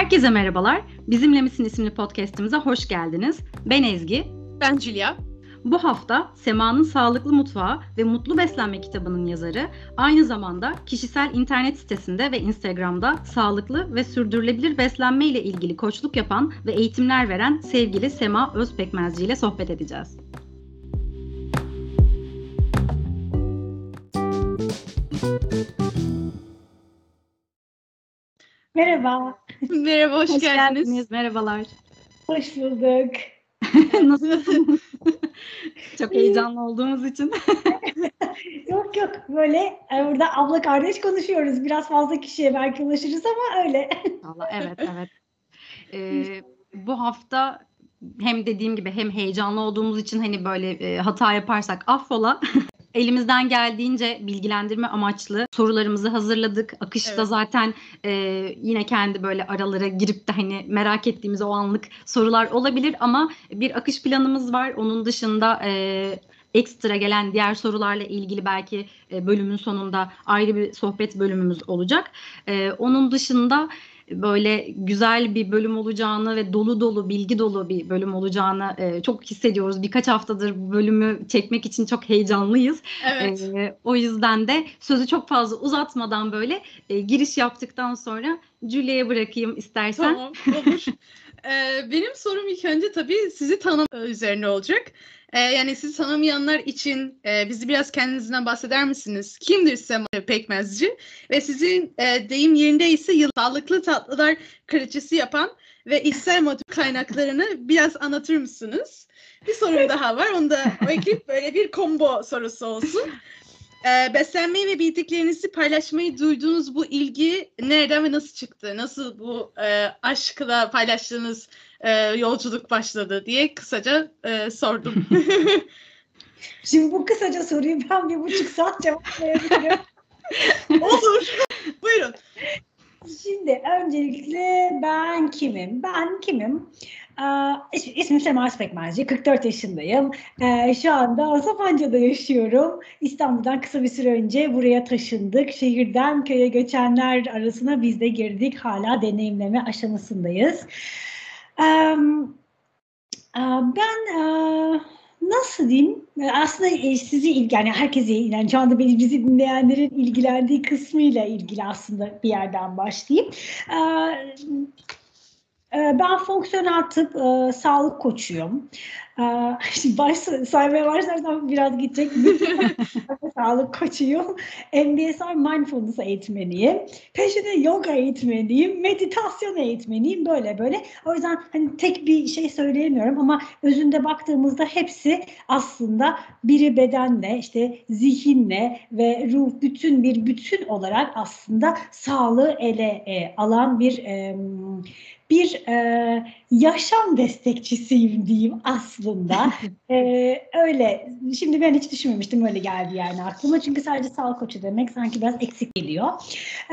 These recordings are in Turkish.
Herkese merhabalar. Bizimle Misin isimli podcast'imize hoş geldiniz. Ben Ezgi. Ben Julia. Bu hafta Sema'nın Sağlıklı Mutfağı ve Mutlu Beslenme kitabının yazarı, aynı zamanda kişisel internet sitesinde ve Instagram'da sağlıklı ve sürdürülebilir beslenme ile ilgili koçluk yapan ve eğitimler veren sevgili Sema Özpekmezci ile sohbet edeceğiz. Merhaba. Merhaba, hoş, Hoş geldiniz. geldiniz. Merhabalar. Hoş bulduk. Nasılsınız? Çok heyecanlı olduğumuz için. Yok yok böyle e, burada abla kardeş konuşuyoruz. Biraz fazla kişiye belki ulaşırız ama öyle. Valla evet evet. Ee, bu hafta hem dediğim gibi hem heyecanlı olduğumuz için hani böyle e, hata yaparsak affola. Elimizden geldiğince bilgilendirme amaçlı sorularımızı hazırladık. Akışta Evet. zaten e, yine kendi böyle aralara girip de hani merak ettiğimiz o anlık sorular olabilir ama bir akış planımız var. Onun dışında e, ekstra gelen diğer sorularla ilgili belki e, bölümün sonunda ayrı bir sohbet bölümümüz olacak. E, onun dışında böyle güzel bir bölüm olacağını ve dolu dolu bilgi dolu bir bölüm olacağını e, çok hissediyoruz. Birkaç haftadır bu bölümü çekmek için çok heyecanlıyız. Evet. E, o yüzden de sözü çok fazla uzatmadan böyle e, giriş yaptıktan sonra Julia'ya bırakayım istersen. Tamam, olur. Ee, benim sorum ilk önce tabii sizi tanım üzerine olacak. Ee, yani sizi tanımayanlar için e, bizi biraz kendinizden bahseder misiniz? Kimdir Sema Pekmezci? Ve sizin e, deyim yerindeyse yıl sağlıklı tatlılar kraliçesi yapan ve içsel motiv kaynaklarını biraz anlatır mısınız? Bir sorum daha var. Onu da o ekip böyle bir combo sorusu olsun. Ee, beslenmeyi ve bildiklerinizi paylaşmayı duyduğunuz bu ilgi nereden ve nasıl çıktı? Nasıl bu e, aşkla paylaştığınız e, yolculuk başladı diye kısaca e, sordum. Şimdi bu kısaca soruyu ben bir buçuk saat cevaplayabilirim. Olur. Buyurun. Şimdi öncelikle ben kimim? Ben kimim? İs- İsmim Sema Pekmezci, 44 yaşındayım. Ee, şu anda Sapanca'da yaşıyorum. İstanbul'dan kısa bir süre önce buraya taşındık. Şehirden köye göçenler arasına biz de girdik. Hala deneyimleme aşamasındayız. E, ben e, nasıl diyeyim? E, Aslında sizi yani herkese yani şu anda beni bizi dinleyenlerin ilgilendiği kısmıyla ilgili aslında bir yerden başlayayım. Ee, Ben fonksiyonel tıp e, sağlık koçuyum. Şimdi baş, saymaya başlarsam biraz gidecek. sağlık koçuyum. MBSR Mindfulness eğitmeniyim. Peşinde yoga eğitmeniyim. Meditasyon eğitmeniyim. Böyle böyle. O yüzden hani tek bir şey söyleyemiyorum ama özünde baktığımızda hepsi aslında biri bedenle, işte zihinle ve ruh bütün bir bütün olarak aslında sağlığı ele e, alan bir e, bir e, yaşam destekçisiyim diyeyim aslında. E, öyle. Şimdi ben hiç düşünmemiştim öyle geldi yani aklıma. Çünkü sadece sağlık koçu demek sanki biraz eksik geliyor.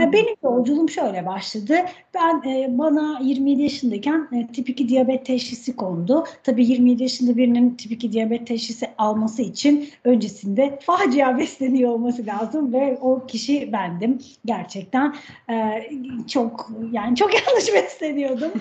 E, benim yolculuğum şöyle başladı. Ben e, bana 27 yaşındayken e, tip 2 diyabet teşhisi kondu. Tabii 27 yaşında birinin tip 2 diyabet teşhisi alması için öncesinde facia besleniyor olması lazım ve o kişi bendim. Gerçekten e, çok yani çok yanlış besleniyordum.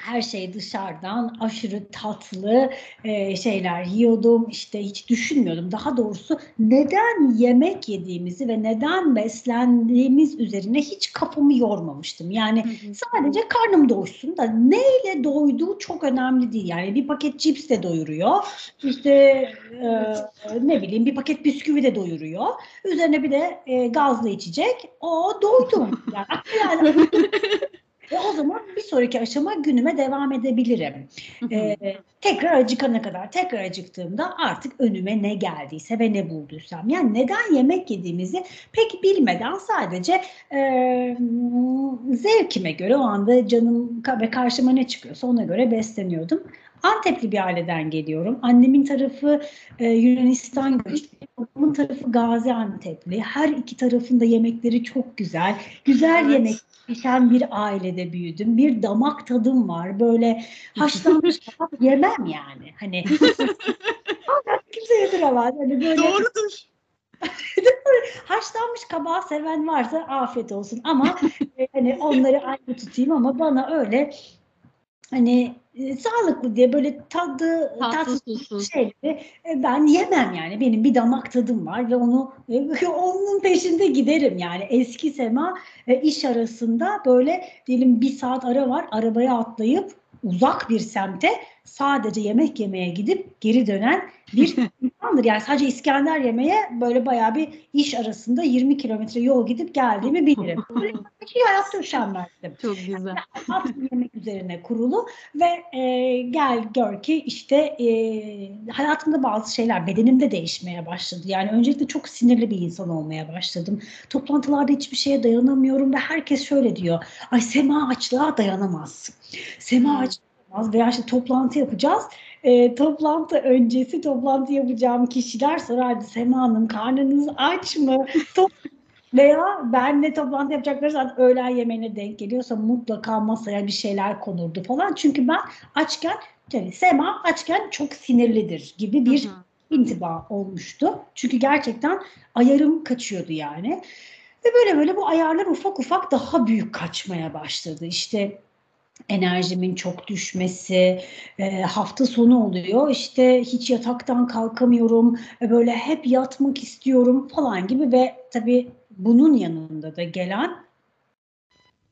Her şey dışarıdan aşırı tatlı e, şeyler yiyordum. İşte hiç düşünmüyordum. Daha doğrusu neden yemek yediğimizi ve neden beslendiğimiz üzerine hiç kafamı yormamıştım. Yani sadece karnım doysun da neyle doyduğu çok önemli değil. Yani bir paket cips de doyuruyor. İşte e, ne bileyim bir paket bisküvi de doyuruyor. Üzerine bir de e, gazlı içecek. O doydum yani, yani ve o zaman bir sonraki aşama günüme devam edebilirim. Ee, tekrar acıkana kadar, tekrar acıktığımda artık önüme ne geldiyse ve ne bulduysam. Yani neden yemek yediğimizi pek bilmeden sadece e, zevkime göre o anda canım ve karşıma ne çıkıyorsa ona göre besleniyordum. Antepli bir aileden geliyorum. Annemin tarafı e, Yunanistan göçmeni, babamın tarafı Gaziantep'li. Her iki tarafında yemekleri çok güzel. Güzel Evet. yemek pişen bir ailede büyüdüm. Bir damak tadım var. Böyle haşlanmış kabak yemem yani. Hani kimse yediremez. Hani böyle Doğrudur. haşlanmış kabağı seven varsa afiyet olsun ama e, hani onları ayrı tutayım ama bana öyle hani e, sağlıklı diye böyle tadı Tatlı tatsız tuzsuz. şeyleri e, ben yemem yani. Benim bir damak tadım var ve onu e, onun peşinde giderim yani. Eski Sema e, iş arasında böyle diyelim bir saat ara var. Arabaya atlayıp uzak bir semte sadece yemek yemeye gidip geri dönen bir insandır. Yani sadece İskender yemeye böyle bayağı bir iş arasında 20 kilometre yol gidip geldiğimi bilirim. Böyle hiç hayatta üşenmezdim Çok güzel. hayatım yemek üzerine kurulu ve e, gel gör ki işte e, hayatımda bazı şeyler bedenimde değişmeye başladı. Yani öncelikle çok sinirli bir insan olmaya başladım. Toplantılarda hiçbir şeye dayanamıyorum ve herkes şöyle diyor. Ay Sema açlığa dayanamaz. Sema Hmm. aç dayanamaz veya işte toplantı yapacağız. E, toplantı öncesi toplantı yapacağım kişiler sorardı Sema Hanım karnınız aç mı? Veya benle toplantı yapacakları zaten öğlen yemeğine denk geliyorsa mutlaka masaya bir şeyler konurdu falan. Çünkü ben açken yani Sema açken çok sinirlidir gibi bir intiba olmuştu. Çünkü gerçekten ayarım kaçıyordu yani. Ve böyle böyle bu ayarlar ufak ufak daha büyük kaçmaya başladı. İşte enerjimin çok düşmesi, e, hafta sonu oluyor. İşte hiç yataktan kalkamıyorum, e, böyle hep yatmak istiyorum falan gibi ve tabii bunun yanında da gelen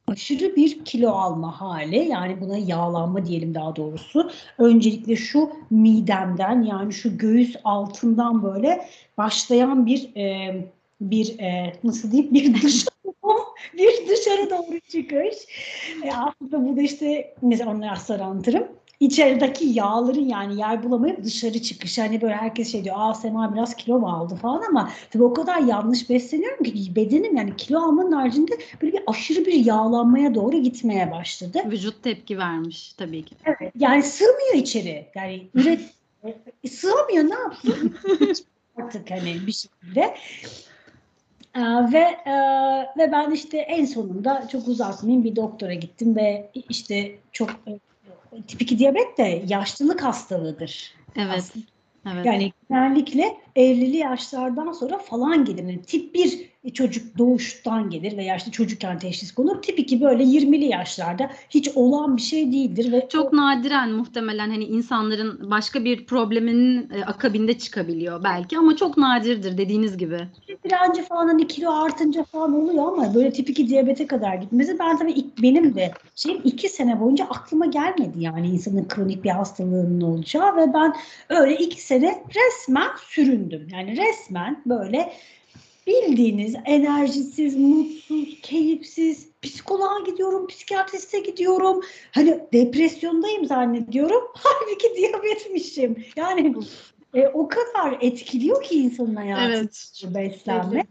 aşırı bir kilo alma hali yani buna yağlanma diyelim daha doğrusu. Öncelikle şu midemden yani şu göğüs altından böyle başlayan bir e, bir e, nasıl diyeyim bir dışarı bir dışarı doğru çıkış. E, aslında bu da işte mesela az sonra anlatırım. İçerideki yağların yani yer bulamayıp dışarı çıkış. Hani böyle herkes şey diyor aa Sema biraz kilo mu aldı falan ama tabii o kadar yanlış besleniyorum ki bedenim yani kilo almanın haricinde böyle bir aşırı bir yağlanmaya doğru gitmeye başladı. Vücut tepki vermiş tabii ki. Evet, yani sığmıyor içeri. Yani üret e, sığamıyor ne yapsın? Artık hani bir şekilde. Ee, ve e, ve ben işte en sonunda çok uzatmayayım bir doktora gittim ve işte çok e, tip 2 diyabet de yaşlılık hastalığıdır. Evet. Aslında. Evet. Yani genellikle 50'li yaşlardan sonra falan gelir. Yani tip 1 çocuk doğuştan gelir veya işte çocukken teşhis konur. Tip 2 böyle 20'li yaşlarda hiç olan bir şey değildir ve Çok nadiren muhtemelen hani insanların başka bir probleminin e, akabinde çıkabiliyor belki ama çok nadirdir dediğiniz gibi. direnci falan hani kilo artınca falan oluyor ama böyle tip 2 diyabete kadar gitmesi ben tabii ilk, benim de şeyim iki sene boyunca aklıma gelmedi yani insanın kronik bir hastalığının olacağı ve ben öyle iki sene resmen süründüm. Yani resmen böyle bildiğiniz enerjisiz, mutsuz, keyifsiz, psikoloğa gidiyorum, psikiyatriste gidiyorum. Hani depresyondayım zannediyorum. Halbuki diyabetmişim. Yani e, o kadar etkiliyor ki insanın hayatını Evet. beslenme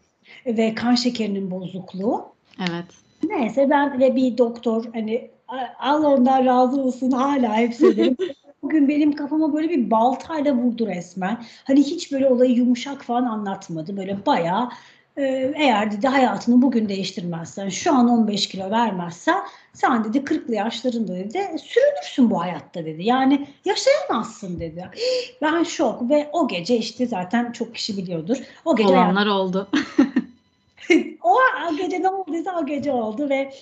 ve kan şekerinin bozukluğu. Evet. Neyse ben ve bir doktor hani Allah ondan razı olsun hala hep söylerim. Bugün benim kafama böyle bir baltayla vurdu resmen. Hani hiç böyle olayı yumuşak falan anlatmadı. Böyle bayağı e, eğer dedi hayatını bugün değiştirmezsen, şu an 15 kilo vermezsen sen dedi 40'lı yaşlarında dedi sürünürsün bu hayatta dedi. Yani yaşayamazsın dedi. Ben şok ve o gece işte zaten çok kişi biliyordur. O gece Olanlar oldu. o gece ne olduysa o gece oldu ve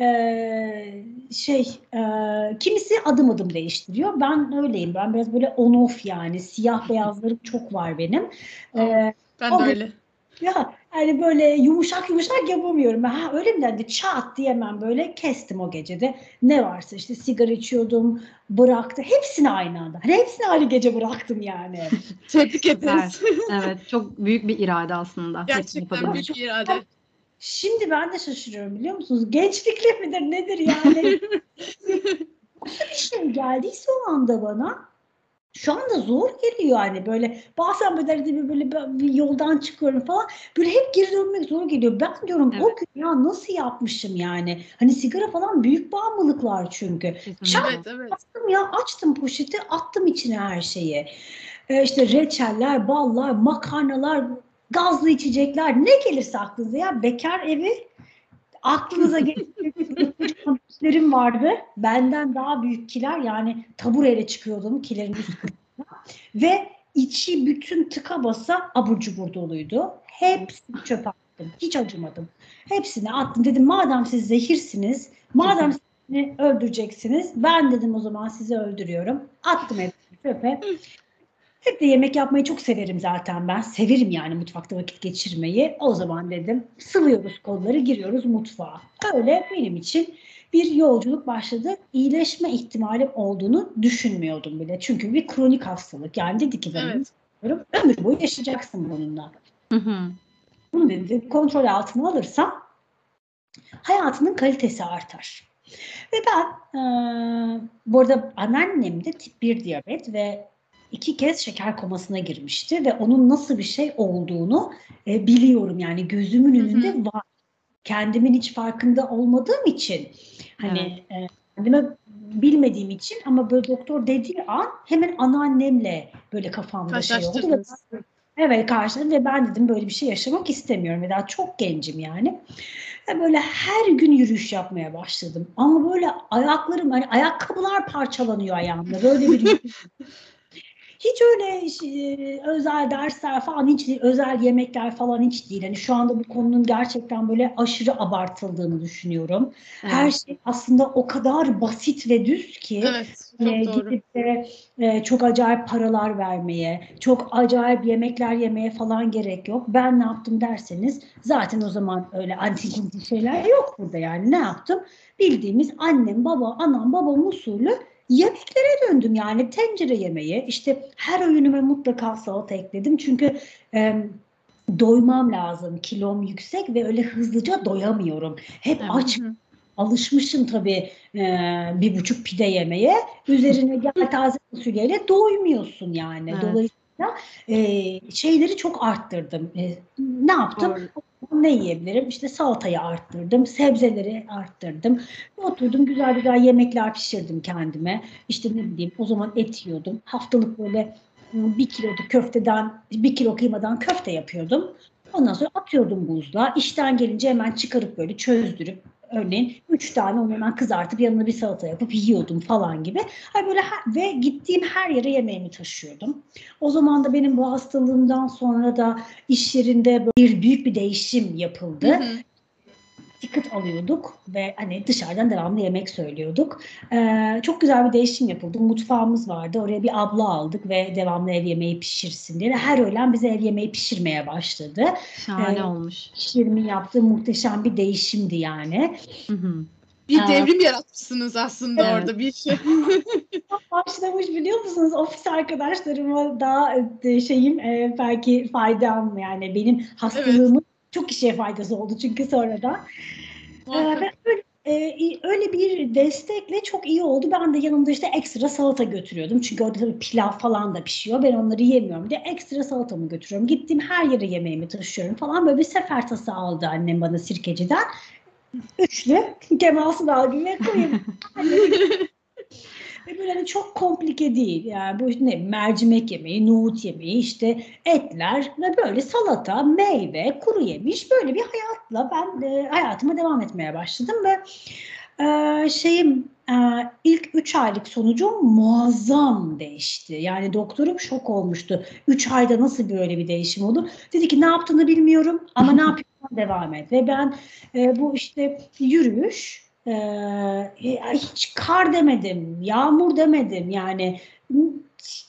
e, şey e, kimisi adım adım değiştiriyor. Ben öyleyim. Ben biraz böyle on off yani siyah beyazlarım çok var benim. E, Ben de öyle. ya hani böyle yumuşak yumuşak yapamıyorum. Ha öyle mi dendi? Çat diye hemen böyle kestim o gecede. Ne varsa işte sigara içiyordum, bıraktı. Hepsini aynı anda. Hani hepsini aynı gece bıraktım yani. Tebrik ederiz. evet. Çok büyük bir irade aslında. Gerçekten büyük bir irade. Şimdi ben de şaşırıyorum biliyor musunuz? Gençlikle midir nedir yani? bir şey geldiyse o anda bana şu anda zor geliyor yani böyle bazen böyle, böyle, böyle bir yoldan çıkıyorum falan böyle hep geri dönmek zor geliyor. Ben diyorum o Evet. gün ya nasıl yapmışım yani hani sigara falan büyük bağımlılıklar çünkü. Kesinlikle. Evet evet. Attım ya açtım poşeti attım içine her şeyi. Ee, işte reçeller, ballar, makarnalar, gazlı içecekler ne gelirse aklınıza ya bekar evi aklınıza getirdiklerim vardı. Benden daha büyük kiler yani tabureyle çıkıyordum kilerin üstüne. Ve içi bütün tıka basa abur cubur doluydu. Hepsi çöpe. attım. Hiç acımadım. Hepsini attım. Dedim madem siz zehirsiniz, madem siz beni öldüreceksiniz, ben dedim o zaman sizi öldürüyorum. Attım hepsini çöpe. Hep de yemek yapmayı çok severim zaten ben. Severim yani mutfakta vakit geçirmeyi. O zaman dedim sıvıyoruz kolları giriyoruz mutfağa. Öyle benim için bir yolculuk başladı. İyileşme ihtimali olduğunu düşünmüyordum bile. Çünkü bir kronik hastalık. Yani dedi ki bana Evet. ömür boyu yaşayacaksın bununla. Hı hı. Bunu dedi kontrol altına alırsam hayatının kalitesi artar. Ve ben eee bu arada anneannem de tip 1 diyabet ve iki kez şeker komasına girmişti ve onun nasıl bir şey olduğunu e, biliyorum yani gözümün Hı hı. önünde var. Kendimin hiç farkında olmadığım için hani e, kendime bilmediğim için ama böyle doktor dediği an hemen anneannemle böyle kafamda şey oldu. Ve ben- Evet karşıladım ve ben dedim böyle bir şey yaşamak istemiyorum ve daha çok gencim yani. Ve böyle her gün yürüyüş yapmaya başladım. Ama böyle ayaklarım hani ayakkabılar parçalanıyor ayağımda. Böyle bir. Hiç öyle e, özel dersler falan hiç özel yemekler falan hiç değil. Hani şu anda bu konunun gerçekten böyle aşırı abartıldığını düşünüyorum. Her Evet. şey aslında o kadar basit ve düz ki Evet. Çok e, doğru. gidip de e, çok acayip paralar vermeye, çok acayip yemekler yemeye falan gerek yok. Ben ne yaptım derseniz zaten o zaman öyle antik şeyler yok burada yani. Ne yaptım? Bildiğimiz annem, baba, anam, babam usulü yemeklere döndüm yani tencere yemeği. İşte her öğünüme mutlaka salata ekledim çünkü e, doymam lazım. Kilom yüksek ve öyle hızlıca doyamıyorum. Hep Evet. aç alışmışım tabii e, bir buçuk pide yemeye. Üzerine gel taze fasulyeyle doymuyorsun yani. Evet. Dolayısıyla e, şeyleri çok arttırdım. E, ne yaptım? Doğru. Ne yiyebilirim? İşte salatayı arttırdım, sebzeleri arttırdım. Oturdum güzel güzel yemekler pişirdim kendime. İşte ne bileyim o zaman et yiyordum. Haftalık böyle e, bir kilo köfteden, bir kilo kıymadan köfte yapıyordum. Ondan sonra atıyordum buzluğa. İşten gelince hemen çıkarıp böyle çözdürüp örneğin üç tane onu hemen kızartıp yanına bir salata yapıp yiyordum falan gibi. Hani böyle her- ve gittiğim her yere yemeğimi taşıyordum. O zaman da benim bu hastalığımdan sonra da iş yerinde bir büyük bir değişim yapıldı. Hı hı. Ticket alıyorduk ve hani dışarıdan devamlı yemek söylüyorduk. Ee, çok güzel bir değişim yapıldı. Mutfağımız vardı. Oraya bir abla aldık ve devamlı ev yemeği pişirsin diye. Her öğlen bize ev yemeği pişirmeye başladı. Şahane Evet. olmuş. İş yerimin yaptığı muhteşem bir değişimdi yani. Hı hı. Bir Aa. devrim yaratmışsınız aslında Evet. orada bir şey. Başlamış biliyor musunuz? Ofis arkadaşlarıma daha e, şeyim e, belki faydam yani benim hastalığımın çok kişiye faydası oldu çünkü sonradan. Ee, Muhakkak. ve öyle, e, öyle bir destekle çok iyi oldu. Ben de yanımda işte ekstra salata götürüyordum. Çünkü orada tabii pilav falan da pişiyor. Ben onları yemiyorum diye ekstra salatamı götürüyorum. Gittiğim her yere yemeğimi taşıyorum falan. Böyle bir sefer tası aldı annem bana sirkeciden. Üçlü Kemal Sunal gibi koyayım. Ve böyle hani çok komplike değil. Yani bu ne mercimek yemeği, nohut yemeği, işte etler ve böyle salata, meyve, kuru yemiş böyle bir hayatla ben e, hayatıma devam etmeye başladım ve e, şeyim e, ilk 3 aylık sonucum muazzam değişti. Yani doktorum şok olmuştu. 3 ayda nasıl böyle bir değişim olur? Dedi ki ne yaptığını bilmiyorum ama ne yapıyorsan devam et. Ve ben e, bu işte yürüyüş, ee, hiç kar demedim, yağmur demedim yani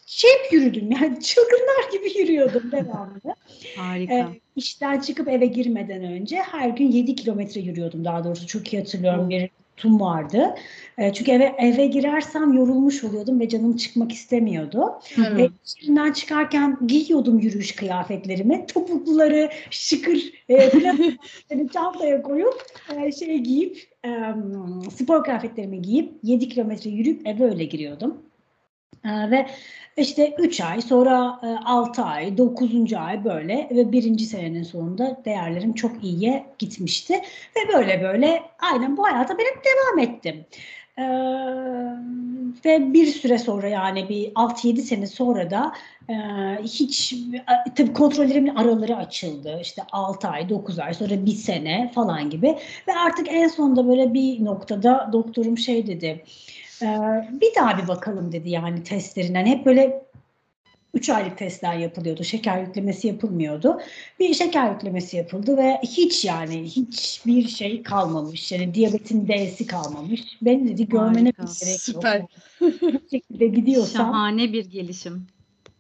şey yürüdüm yani çılgınlar gibi yürüyordum devamlı. Harika. Ee, işten çıkıp eve girmeden önce her gün 7 kilometre yürüyordum daha doğrusu çok iyi hatırlıyorum bir tutum vardı. Ee, çünkü eve eve girersem yorulmuş oluyordum ve canım çıkmak istemiyordu. Evet. İçinden çıkarken giyiyordum yürüyüş kıyafetlerimi. Topukluları şıkır e, çantaya koyup e, şey giyip e, spor kıyafetlerimi giyip 7 kilometre yürüyüp eve öyle giriyordum. E, ve işte 3 ay sonra e, 6 ay 9. ay böyle ve birinci senenin sonunda değerlerim çok iyiye gitmişti. Ve böyle böyle aynen bu hayata ben hep devam ettim. Ee, ve bir süre sonra yani bir 6-7 sene sonra da e, hiç e, tabii kontrollerimin araları açıldı. İşte 6 ay, 9 ay sonra bir sene falan gibi. Ve artık en sonunda böyle bir noktada doktorum şey dedi. e, bir daha bir bakalım dedi yani testlerinden. Hep böyle 3 aylık testler yapılıyordu. Şeker yüklemesi yapılmıyordu. Bir şeker yüklemesi yapıldı ve hiç yani hiçbir şey kalmamış. Yani diyabetin D'si kalmamış. Ben dedi görmene Harika. bir gerek Süper. yok. Bu şekilde gidiyorsan Şahane bir gelişim.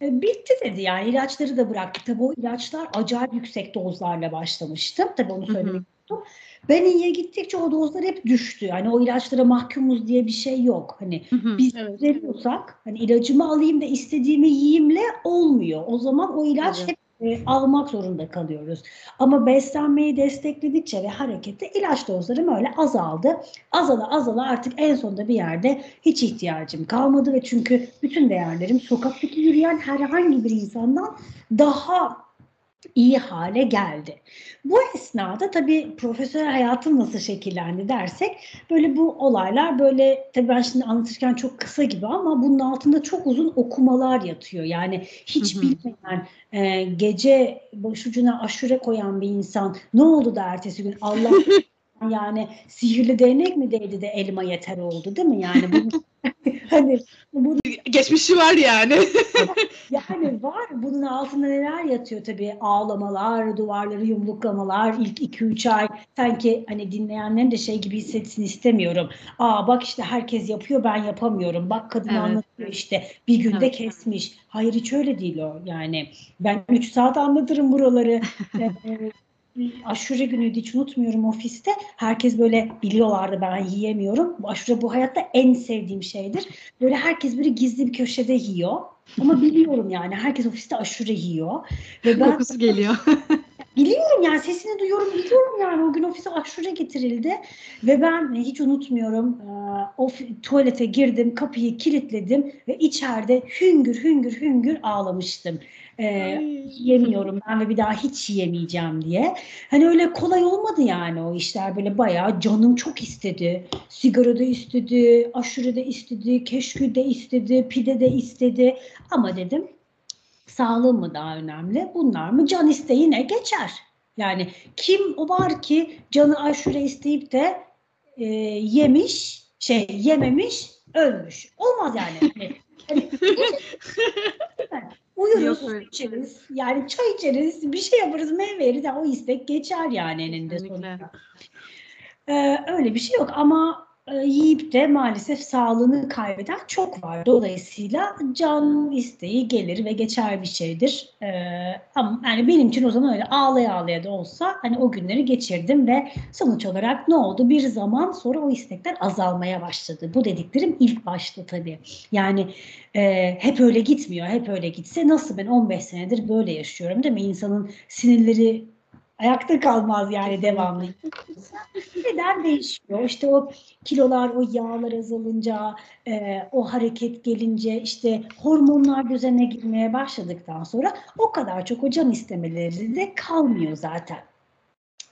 e, Bitti dedi yani ilaçları da bıraktık. Tabii o ilaçlar acayip yüksek dozlarla başlamıştı. Tabii onu söylemek unuttum. Ben iyiye gittikçe o dozlar hep düştü. Hani o ilaçlara mahkumuz diye bir şey yok. Hani Hı hı. biz Evet. veriyorsak hani ilacımı alayım da istediğimi yiyeyimle olmuyor. O zaman o ilaç Evet. hep e, almak zorunda kalıyoruz. Ama beslenmeyi destekledikçe ve harekette ilaç dozlarım öyle azaldı. Azala azala artık en sonunda bir yerde hiç ihtiyacım kalmadı ve çünkü bütün değerlerim sokaktaki yürüyen herhangi bir insandan daha iyi hale geldi. Bu esnada tabii profesyonel hayatım nasıl şekillendi dersek böyle bu olaylar böyle tabii ben şimdi anlatırken çok kısa gibi ama bunun altında çok uzun okumalar yatıyor. Yani hiç Hı e, gece başucuna aşure koyan bir insan ne oldu da ertesi gün Allah yani sihirli değnek mi değdi de elma yeter oldu değil mi? Yani bu, hani bu Geçmişi var yani. yani var. Bunun altında neler yatıyor tabii. Ağlamalar, duvarları yumruklamalar ilk 2-3 ay. Sanki hani dinleyenlerin de şey gibi hissetsin istemiyorum. Aa bak işte herkes yapıyor ben yapamıyorum. Bak kadın Evet. anlatıyor işte bir günde Evet. kesmiş. Hayır hiç öyle değil o. Yani ben 3 saat anlatırım buraları. Aşure günüydü hiç unutmuyorum ofiste. Herkes böyle biliyorlardı ben yiyemiyorum. Aşure bu hayatta en sevdiğim şeydir. Böyle herkes böyle gizli bir köşede yiyor. Ama biliyorum yani herkes ofiste aşure yiyor. Ve ben Kokusu geliyor. biliyorum yani sesini duyuyorum biliyorum yani o gün ofise aşure getirildi. Ve ben hiç unutmuyorum e, of, tuvalete girdim kapıyı kilitledim ve içeride hüngür hüngür hüngür ağlamıştım. E, yiyemiyorum ben ve bir daha hiç yiyemeyeceğim diye. Hani öyle kolay olmadı yani o işler böyle bayağı canım çok istedi. Sigara da istedi, aşure de istedi, keşkül de istedi, pide de istedi. Ama dedim sağlığım mı daha önemli? Bunlar mı? Can isteğine geçer. Yani kim o var ki canı aşure isteyip de e, yemiş, şey yememiş, ölmüş. Olmaz yani. Hani, hani, uyuruz, Yok içeriz. Yani çay içeriz, bir şey yaparız, meyve yeriz. Yani o istek geçer yani eninde Kesinlikle. sonunda. Ee, öyle bir şey yok ama yiyip de maalesef sağlığını kaybeden çok var. Dolayısıyla can isteği gelir ve geçer bir şeydir. Ee, ama yani benim için o zaman öyle ağlaya ağlaya da olsa hani o günleri geçirdim ve sonuç olarak ne oldu? Bir zaman sonra o istekler azalmaya başladı. Bu dediklerim ilk başta tabii. Yani e, hep öyle gitmiyor. Hep öyle gitse nasıl ben 15 senedir böyle yaşıyorum değil mi? İnsanın sinirleri ayakta kalmaz yani devamlı. Neden değişiyor? İşte o kilolar, o yağlar azalınca, e, o hareket gelince, işte hormonlar düzene girmeye başladıktan sonra o kadar çok o can istemeleri de kalmıyor zaten.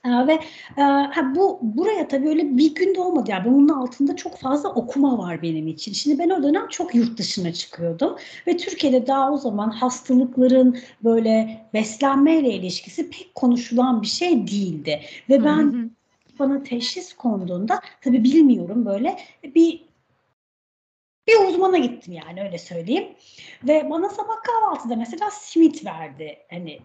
Ve e, ha, bu buraya tabii öyle bir günde olmadı. Yani bunun altında çok fazla okuma var benim için. Şimdi ben o dönem çok yurt dışına çıkıyordum ve Türkiye'de daha o zaman hastalıkların böyle beslenmeyle ilişkisi pek konuşulan bir şey değildi. Ve ben Hı hı. bana teşhis konduğunda tabii bilmiyorum böyle bir bir uzmana gittim yani öyle söyleyeyim. Ve bana sabah kahvaltıda mesela simit verdi. Hani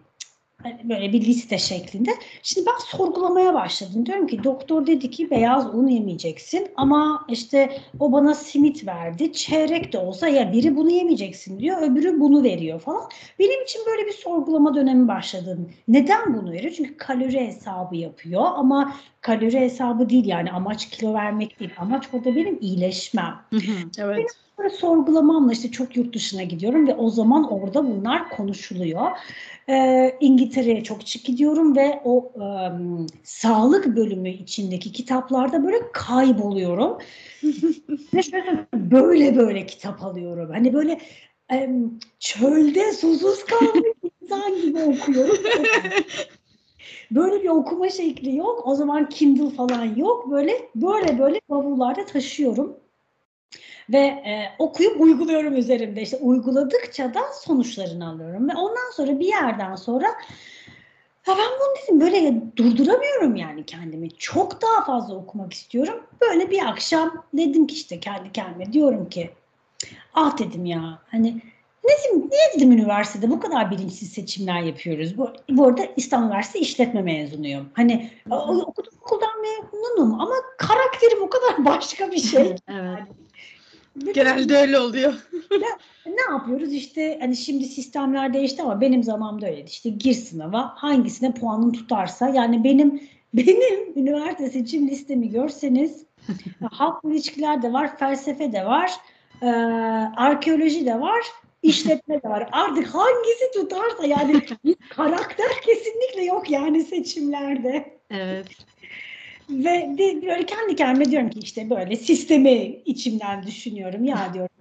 böyle bir liste şeklinde. Şimdi ben sorgulamaya başladım. Diyorum ki doktor dedi ki beyaz un yemeyeceksin ama işte o bana simit verdi. Çeyrek de olsa ya biri bunu yemeyeceksin diyor, öbürü bunu veriyor falan. Benim için böyle bir sorgulama dönemi başladı. Neden bunu veriyor? Çünkü kalori hesabı yapıyor ama kalori hesabı değil yani amaç kilo vermek değil. Amaç burada benim iyileşmem. Hı hı. Böyle sorgulamamla işte çok yurt dışına gidiyorum ve o zaman orada bunlar konuşuluyor. Ee, İngiltere'ye çok çık gidiyorum ve o em, sağlık bölümü içindeki kitaplarda böyle kayboluyorum. ve şöyle böyle böyle kitap alıyorum. Hani böyle em, çölde susuz kalmış insan gibi okuyorum. Böyle bir okuma şekli yok. O zaman Kindle falan yok. Böyle böyle böyle bavullarda taşıyorum. Ve e, okuyup uyguluyorum üzerimde. İşte uyguladıkça da sonuçlarını alıyorum. Ve ondan sonra bir yerden sonra ya ben bunu dedim böyle durduramıyorum yani kendimi. Çok daha fazla okumak istiyorum. Böyle bir akşam dedim ki işte kendi kendime diyorum ki ah dedim ya hani ne dedim, niye dedim üniversitede bu kadar bilinçsiz seçimler yapıyoruz? Bu, bu arada İstanbul Üniversitesi işletme mezunuyum. Hani okudum okuldan memnunum ama karakterim o kadar başka bir şey. Evet. Ne Genelde öyle oluyor. ne yapıyoruz işte hani şimdi sistemler değişti ama benim zamanımda öyleydi işte gir sınava hangisine puanın tutarsa yani benim benim üniversite seçim listemi görseniz halk ilişkiler de var felsefe de var eee, arkeoloji de var işletme de var artık hangisi tutarsa yani bir karakter kesinlikle yok yani seçimlerde. Evet. Ve de böyle kendi kendime diyorum ki işte böyle sistemi içimden düşünüyorum. Ya diyorum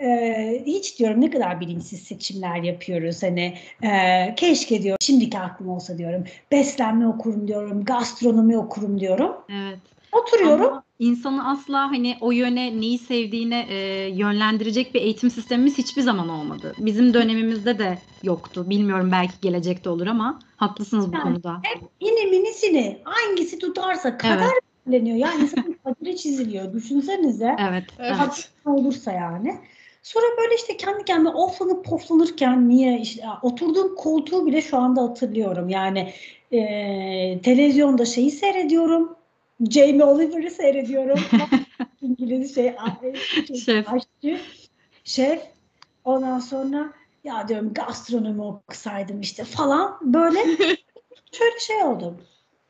e, hiç diyorum ne kadar bilinçsiz seçimler yapıyoruz. Hani e, keşke diyorum şimdiki aklım olsa diyorum. Beslenme okurum diyorum. Gastronomi okurum diyorum. Evet. Oturuyorum. Ama insanı asla hani o yöne neyi sevdiğine e, yönlendirecek bir eğitim sistemimiz hiçbir zaman olmadı. Bizim dönemimizde de yoktu. Bilmiyorum belki gelecekte olur ama haklısınız bu Yani konuda. İni minisini hangisi tutarsa kader Evet. belirleniyor. Yani insanın kaderi çiziliyor. Düşünsenize. Evet. evet. Evet. olursa yani. Sonra böyle işte kendi kendime oflanıp poflanırken niye işte oturduğum koltuğu bile şu anda hatırlıyorum. Yani e, televizyonda şeyi seyrediyorum. Jamie Oliver'ı seyrediyorum. İngiliz şey, şey Şef. aşçı, şef. Ondan sonra ya diyorum gastronomi okusaydım işte falan böyle şöyle şey oldum.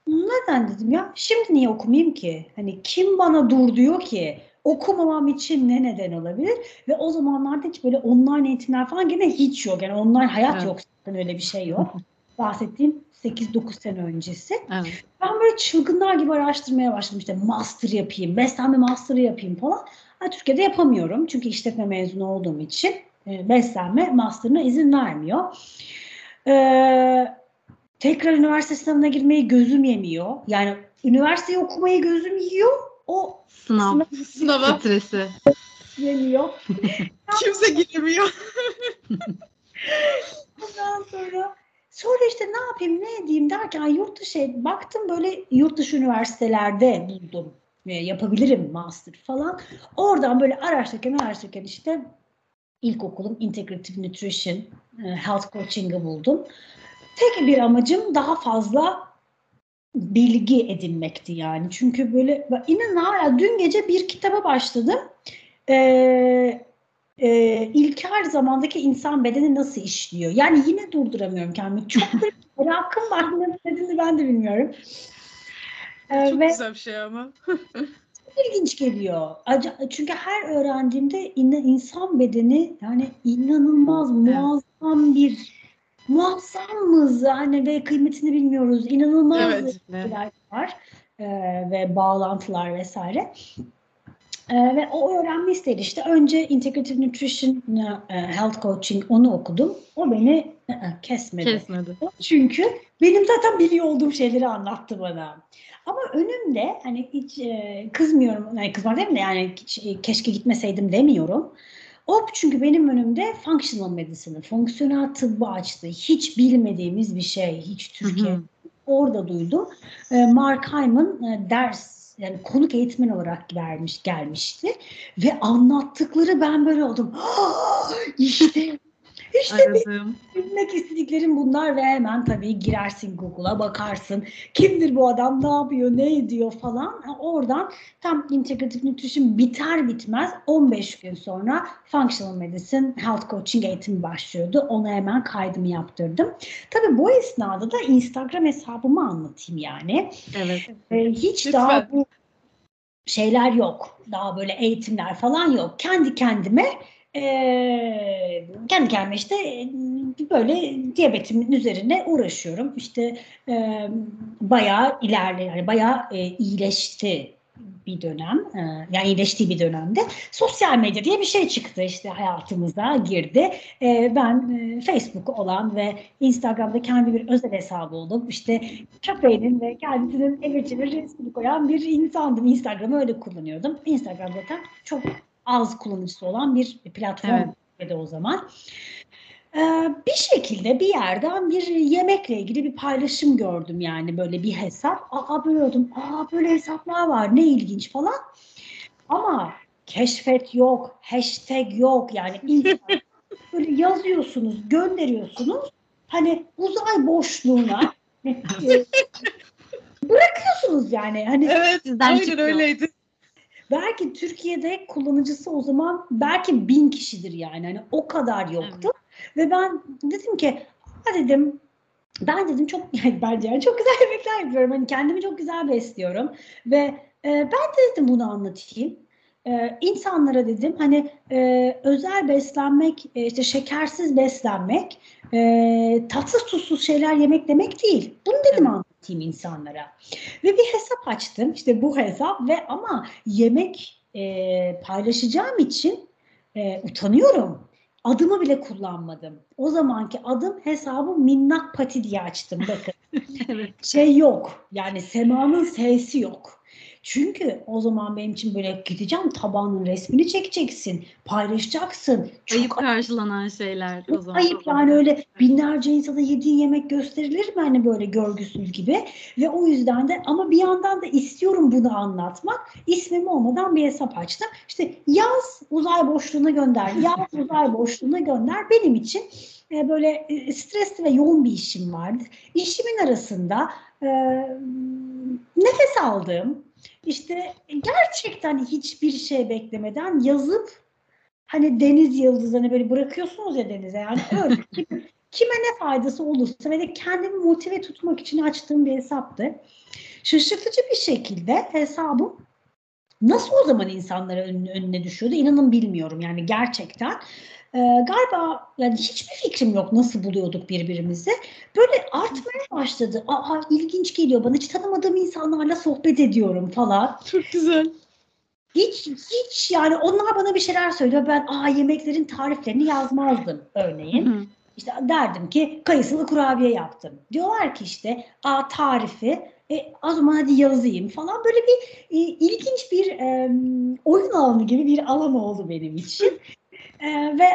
Neden dedim ya? Şimdi niye okumayayım ki? Hani kim bana dur diyor ki? Okumamam için ne neden olabilir? Ve o zamanlarda hiç böyle online eğitimler falan gene hiç yok. Yani online hayat Evet. yok. Zaten öyle bir şey yok. Bahsettiğim 8-9 sene öncesi. Evet. Ben böyle çılgınlar gibi araştırmaya başladım. İşte master yapayım, beslenme master'ı yapayım falan. Ha, Türkiye'de yapamıyorum. Çünkü işletme mezunu olduğum için e, beslenme master'ına izin vermiyor. Ee, tekrar üniversite sınavına girmeyi gözüm yemiyor. Yani üniversiteyi okumayı gözüm yiyor. O Sınav sınav Sınava stresi. yemiyor. kimse giremiyor. Ondan sonra sonra işte ne yapayım ne edeyim derken yurt dışı baktım böyle yurt dışı üniversitelerde buldum. Yapabilirim master falan. Oradan böyle araştırırken araştırırken işte ilkokulum Integrative Nutrition, e, Health Coaching'ı buldum. Tek bir amacım daha fazla bilgi edinmekti yani. Çünkü böyle inanın hala dün gece bir kitaba başladım. Ee, e, ilkel zamandaki insan bedeni nasıl işliyor? Yani yine durduramıyorum kendimi. Çok da merakım var. Ne dediğini ben de bilmiyorum. Ee, Çok ve güzel bir şey ama. ilginç geliyor. Çünkü her öğrendiğimde in- insan bedeni yani inanılmaz muazzam bir muazzamız yani ve kıymetini bilmiyoruz. İnanılmaz Evet. şeyler var e, ve bağlantılar vesaire. E, ve o öğrenme isteği işte önce Integrative Nutrition e, Health Coaching onu okudum. O beni e, e, kesmedi. Kesmedi. Çünkü benim zaten biliyor olduğum şeyleri anlattı bana. Ama önümde hani hiç e, kızmıyorum, yani kızmak değil mi yani keşke gitmeseydim demiyorum. O çünkü benim önümde functional medicine, fonksiyonel tıbbı açtı. Hiç bilmediğimiz bir şey, hiç Türkiye Hı hı. orada duydum. E, Mark Hyman e, ders yani konuk eğitmen olarak vermiş gelmişti ve anlattıkları ben böyle oldum. "Ah, işte işte Aradım. bilmek istediklerim bunlar ve hemen tabii girersin Google'a bakarsın. Kimdir bu adam, ne yapıyor, ne ediyor falan. Ha, Oradan tam Integrative Nutrition biter bitmez 15 gün sonra Functional Medicine Health Coaching eğitimi başlıyordu. Ona hemen kaydımı yaptırdım. Tabii bu esnada da Instagram hesabımı anlatayım yani. Evet. Ee, hiç Lütfen. daha bu şeyler yok. Daha böyle eğitimler falan yok. Kendi kendime eee, kendi kendime işte e, böyle diyabetimin üzerine uğraşıyorum. İşte eee bayağı ilerle yani bayağı e, iyileşti bir dönem. Eee, yani iyileştiği bir dönemde sosyal medya diye bir şey çıktı işte hayatımıza girdi. Eee, ben e, Facebook olan ve Instagram'da kendi bir özel hesabı olup işte köpeğinin ve kendisinin emir çevir resmini koyan bir insandım. Instagram'ı öyle kullanıyordum. Instagram zaten çok az kullanıcısı olan bir platform Evet. O zaman. Ee, bir şekilde bir yerden bir yemekle ilgili bir paylaşım gördüm yani böyle bir hesap. Aa böyle oldum. Aa böyle hesaplar var ne ilginç falan. Ama keşfet yok, hashtag yok yani böyle yazıyorsunuz, gönderiyorsunuz. Hani uzay boşluğuna e, bırakıyorsunuz yani. Hani Evet, Sizden aynen çıkıyor. öyleydi. Belki Türkiye'de kullanıcısı o zaman belki bin kişidir yani. Hani o kadar yoktu. Ve ben dedim ki ha dedim ben dedim çok yani bence yani çok güzel yemekler yapıyorum. Hani kendimi çok güzel besliyorum ve e, ben de dedim bunu anlatayım. E, insanlara dedim hani e, özel beslenmek, e, işte şekersiz beslenmek, e, tatsız tuzsuz şeyler yemek demek değil. Bunu dedim Evet. Anlatayım insanlara. Ve bir hesap açtım. İşte bu hesap ve ama yemek e, paylaşacağım için e, utanıyorum. Adımı bile kullanmadım. O zamanki adım hesabı minnak pati diye açtım bakın. Evet. şey yok. Yani Sema'nın sesi yok. Çünkü o zaman benim için böyle gideceğim tabanın resmini çekeceksin, paylaşacaksın. Çok Ayıp karşılanan şeyler o zaman. ayıp yani öyle binlerce insana yediğin yemek gösterilir mi hani böyle görgüsüz gibi? Ve o yüzden de ama bir yandan da istiyorum bunu anlatmak. İsmim olmadan bir hesap açtım. İşte yaz uzay boşluğuna gönder yaz uzay boşluğuna gönder. Benim için e, böyle e, stresli ve yoğun bir işim vardı. İşimin arasında e, nefes aldım işte gerçekten hiçbir şey beklemeden yazıp hani deniz yıldızlarını böyle bırakıyorsunuz ya denize yani öyle kim- kime ne faydası olursa ve de kendimi motive tutmak için açtığım bir hesaptı. Şaşırtıcı bir şekilde hesabım nasıl o zaman insanlara önüne, önüne düşüyordu inanın bilmiyorum yani gerçekten. Ee, galiba yani hiçbir fikrim yok nasıl buluyorduk birbirimizi. Böyle artmaya başladı. Aa ilginç geliyor bana hiç tanımadığım insanlarla sohbet ediyorum falan. Çok güzel. Hiç hiç yani onlar bana bir şeyler söylüyor. Ben aa yemeklerin tariflerini yazmazdım örneğin. Hı. İşte derdim ki kayısılı kurabiye yaptım. Diyorlar ki işte aa tarifi e, o zaman hadi yazayım falan böyle bir e, ilginç bir e, oyun alanı gibi bir alan oldu benim için. E, ve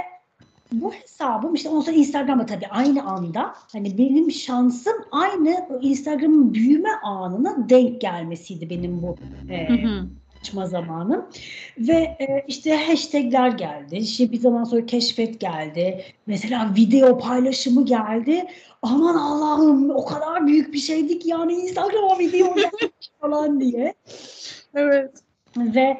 bu hesabım işte ondan sonra Instagram'da tabii aynı anda hani benim şansım aynı Instagram'ın büyüme anına denk gelmesiydi benim bu e, Hı hı. açma zamanım. Ve e, işte hashtagler geldi. İşte bir zaman sonra keşfet geldi. Mesela video paylaşımı geldi. Aman Allah'ım o kadar büyük bir şeydi ki yani Instagram'a video falan diye. Evet. Ve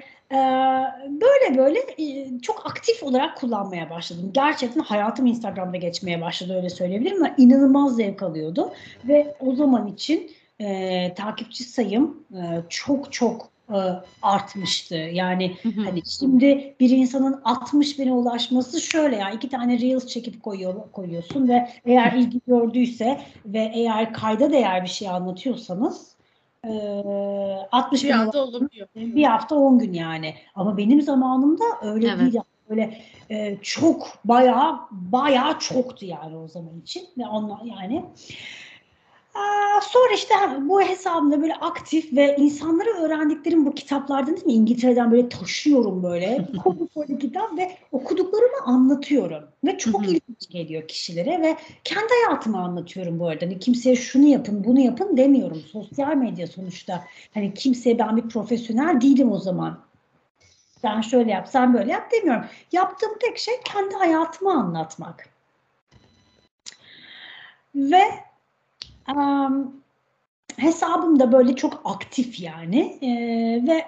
böyle böyle e, çok aktif olarak kullanmaya başladım. Gerçekten hayatım Instagram'da geçmeye başladı öyle söyleyebilirim ama inanılmaz zevk alıyordu. Ve o zaman için e, takipçi sayım e, çok çok e, artmıştı. Yani Hı hı. Hani şimdi bir insanın 60 bine ulaşması şöyle ya iki tane reels çekip koyuyor, koyuyorsun ve eğer ilgi gördüyse ve eğer kayda değer bir şey anlatıyorsanız e, 60 Bir anda olabiliyor. bir hafta 10 gün yani. Ama benim zamanımda öyle Evet. değil. Böyle e, çok bayağı bayağı çoktu yani o zaman için ve onlar yani. Sonra işte bu hesabımda böyle aktif ve insanlara öğrendiklerim bu kitaplardan değil mi? İngiltere'den böyle taşıyorum böyle. Konu kitap ve okuduklarımı anlatıyorum. Ve çok ilginç geliyor kişilere ve kendi hayatımı anlatıyorum bu arada. Hani kimseye şunu yapın bunu yapın demiyorum. Sosyal medya sonuçta. Hani kimseye ben bir profesyonel değilim o zaman. Sen şöyle yap, sen böyle yap demiyorum. Yaptığım tek şey kendi hayatımı anlatmak. Ve hesabım da böyle çok aktif yani. Ee, ve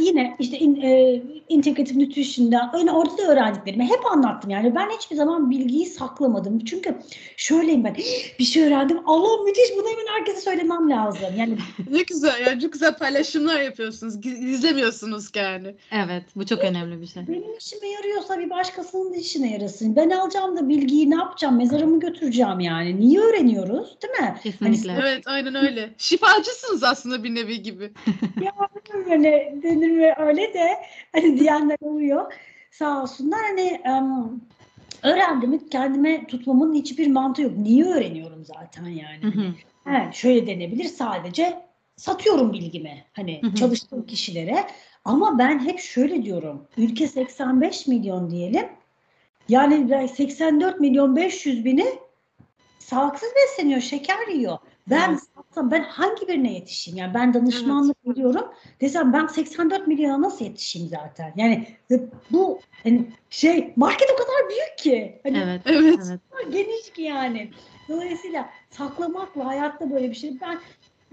yine işte in, e, integrative nutrition'da yine orada da öğrendiklerimi hep anlattım yani ben hiçbir zaman bilgiyi saklamadım çünkü şöyleyim ben bir şey öğrendim Allah müthiş bunu hemen herkese söylemem lazım yani Ne güzel yani çok güzel paylaşımlar yapıyorsunuz. Giz- Gizlemiyorsunuz yani. Evet, bu çok önemli bir şey. Benim işime yarıyorsa bir başkasının da işine yarasın. Ben alacağım da bilgiyi ne yapacağım? Mezarımı götüreceğim yani. Niye öğreniyoruz? Değil mi? Kesinlikle. Evet aynen öyle. Şifacısınız aslında bir nevi gibi. Böyle denir mi öyle de hani diyenler oluyor. Sağ olsunlar. Hani em, öğrendiğimi kendime tutmamın hiçbir mantığı yok. Niye öğreniyorum zaten yani? Hı hı. Evet, şöyle denebilir sadece satıyorum bilgimi hani Hı hı. çalıştığım kişilere ama ben hep şöyle diyorum ülke 85 milyon diyelim yani ben 84 milyon 500 bini sağlıksız besleniyor, şeker yiyor. Ben Evet. satsam ben hangi birine yetişeyim? Yani ben danışmanlık veriyorum. Desem ben 84 milyona nasıl yetişeyim zaten? Yani e, bu hani şey market o kadar büyük ki. Hani Evet. Evet. Evet. geniş ki yani. Dolayısıyla saklamakla hayatta böyle bir şey. Ben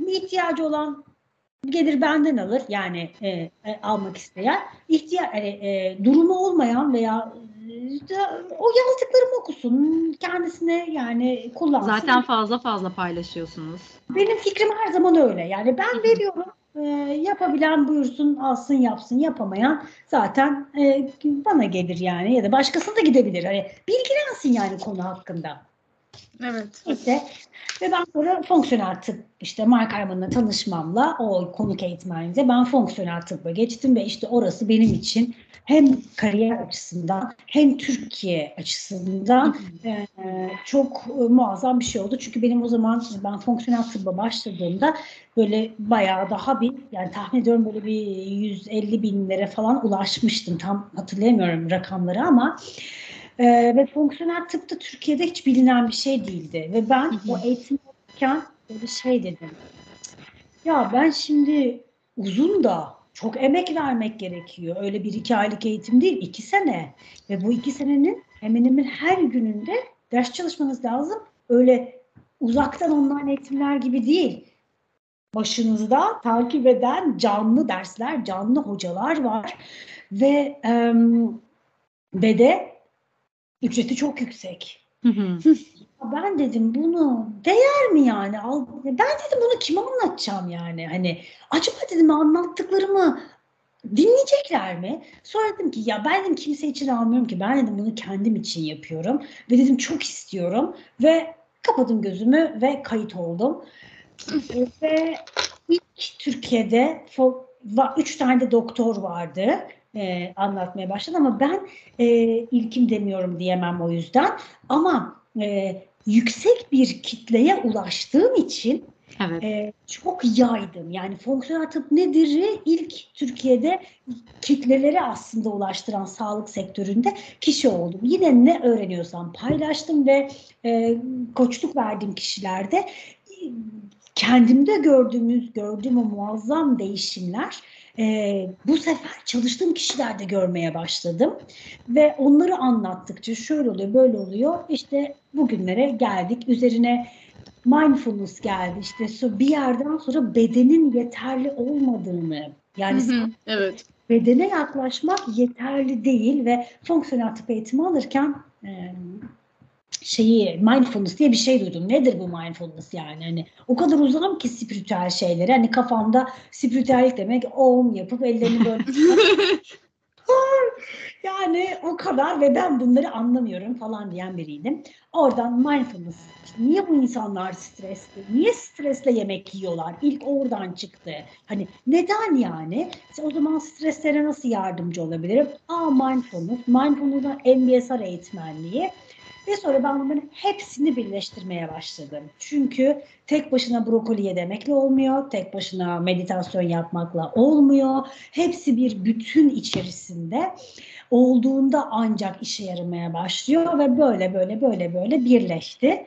ihtiyacı olan gelir benden alır yani e, e, almak isteyen ihtiyaç yani, e, durumu olmayan veya e, o yazdıklarımı okusun kendisine yani kullansın. Zaten fazla fazla paylaşıyorsunuz. Benim fikrim her zaman öyle. Yani ben veriyorum. e, yapabilen buyursun, alsın, yapsın. Yapamayan zaten e, bana gelir yani ya da başkasına da gidebilir. Hani bilgilensin yani konu hakkında. Evet. İşte ve ben sonra fonksiyonel tıp işte Mark Ayman'la tanışmamla o konuk eğitmenliğinde ben fonksiyonel tıbba geçtim ve işte orası benim için hem kariyer açısından hem Türkiye açısından e, çok e, muazzam bir şey oldu. Çünkü benim o zaman ben fonksiyonel tıbba başladığımda böyle bayağı daha bir yani tahmin ediyorum böyle bir 150 binlere falan ulaşmıştım. Tam hatırlayamıyorum rakamları ama ee, ve fonksiyonel tıp da Türkiye'de hiç bilinen bir şey değildi. Ve ben Hı hı. o eğitim alırken böyle şey dedim. Ya ben şimdi uzun da çok emek vermek gerekiyor. Öyle bir iki aylık eğitim değil, iki sene. Ve bu iki senenin hemen hemen her gününde ders çalışmanız lazım. Öyle uzaktan online eğitimler gibi değil. Başınızda takip eden canlı dersler, canlı hocalar var. Ve em, ve de ücreti çok yüksek. Hı hı. Ben dedim bunu değer mi yani? Al, ben dedim bunu kime anlatacağım yani? Hani acaba dedim anlattıklarımı dinleyecekler mi? Sonra dedim ki ya ben dedim kimse için almıyorum ki. Ben dedim bunu kendim için yapıyorum. Ve dedim çok istiyorum. Ve kapadım gözümü ve kayıt oldum. Ve ilk Türkiye'de üç tane de doktor vardı. E, anlatmaya başladı ama ben e, ilkim demiyorum diyemem o yüzden. Ama e, yüksek bir kitleye ulaştığım için Evet. e, çok yaydım. Yani fonksiyonel tıp nedir? ilk Türkiye'de kitlelere aslında ulaştıran sağlık sektöründe kişi oldum. Yine ne öğreniyorsam paylaştım ve e, koçluk verdiğim kişilerde kendimde gördüğümüz, gördüğüm o muazzam değişimler e, bu sefer çalıştığım kişilerde görmeye başladım. Ve onları anlattıkça şöyle oluyor, böyle oluyor. İşte bugünlere geldik. Üzerine mindfulness geldi. İşte so- bir yerden sonra bedenin yeterli olmadığını yani Hı hı, Evet. bedene yaklaşmak yeterli değil ve fonksiyonel tıp eğitimi alırken e, şeyi mindfulness diye bir şey duydum. Nedir bu mindfulness yani? Hani o kadar uzağım ki spiritüel şeylere. Hani kafamda spiritüellik demek om yapıp ellerini böyle yani o kadar ve ben bunları anlamıyorum falan diyen biriydim. Oradan mindfulness. niye bu insanlar stresli? Niye stresle yemek yiyorlar? İlk oradan çıktı. Hani neden yani? İşte o zaman streslere nasıl yardımcı olabilirim? Aa mindfulness. Mindfulness'da MBSR eğitmenliği. Ve sonra ben bunların hepsini birleştirmeye başladım. Çünkü tek başına brokoli yemekle olmuyor, tek başına meditasyon yapmakla olmuyor. Hepsi bir bütün içerisinde olduğunda ancak işe yaramaya başlıyor ve böyle böyle böyle böyle birleşti.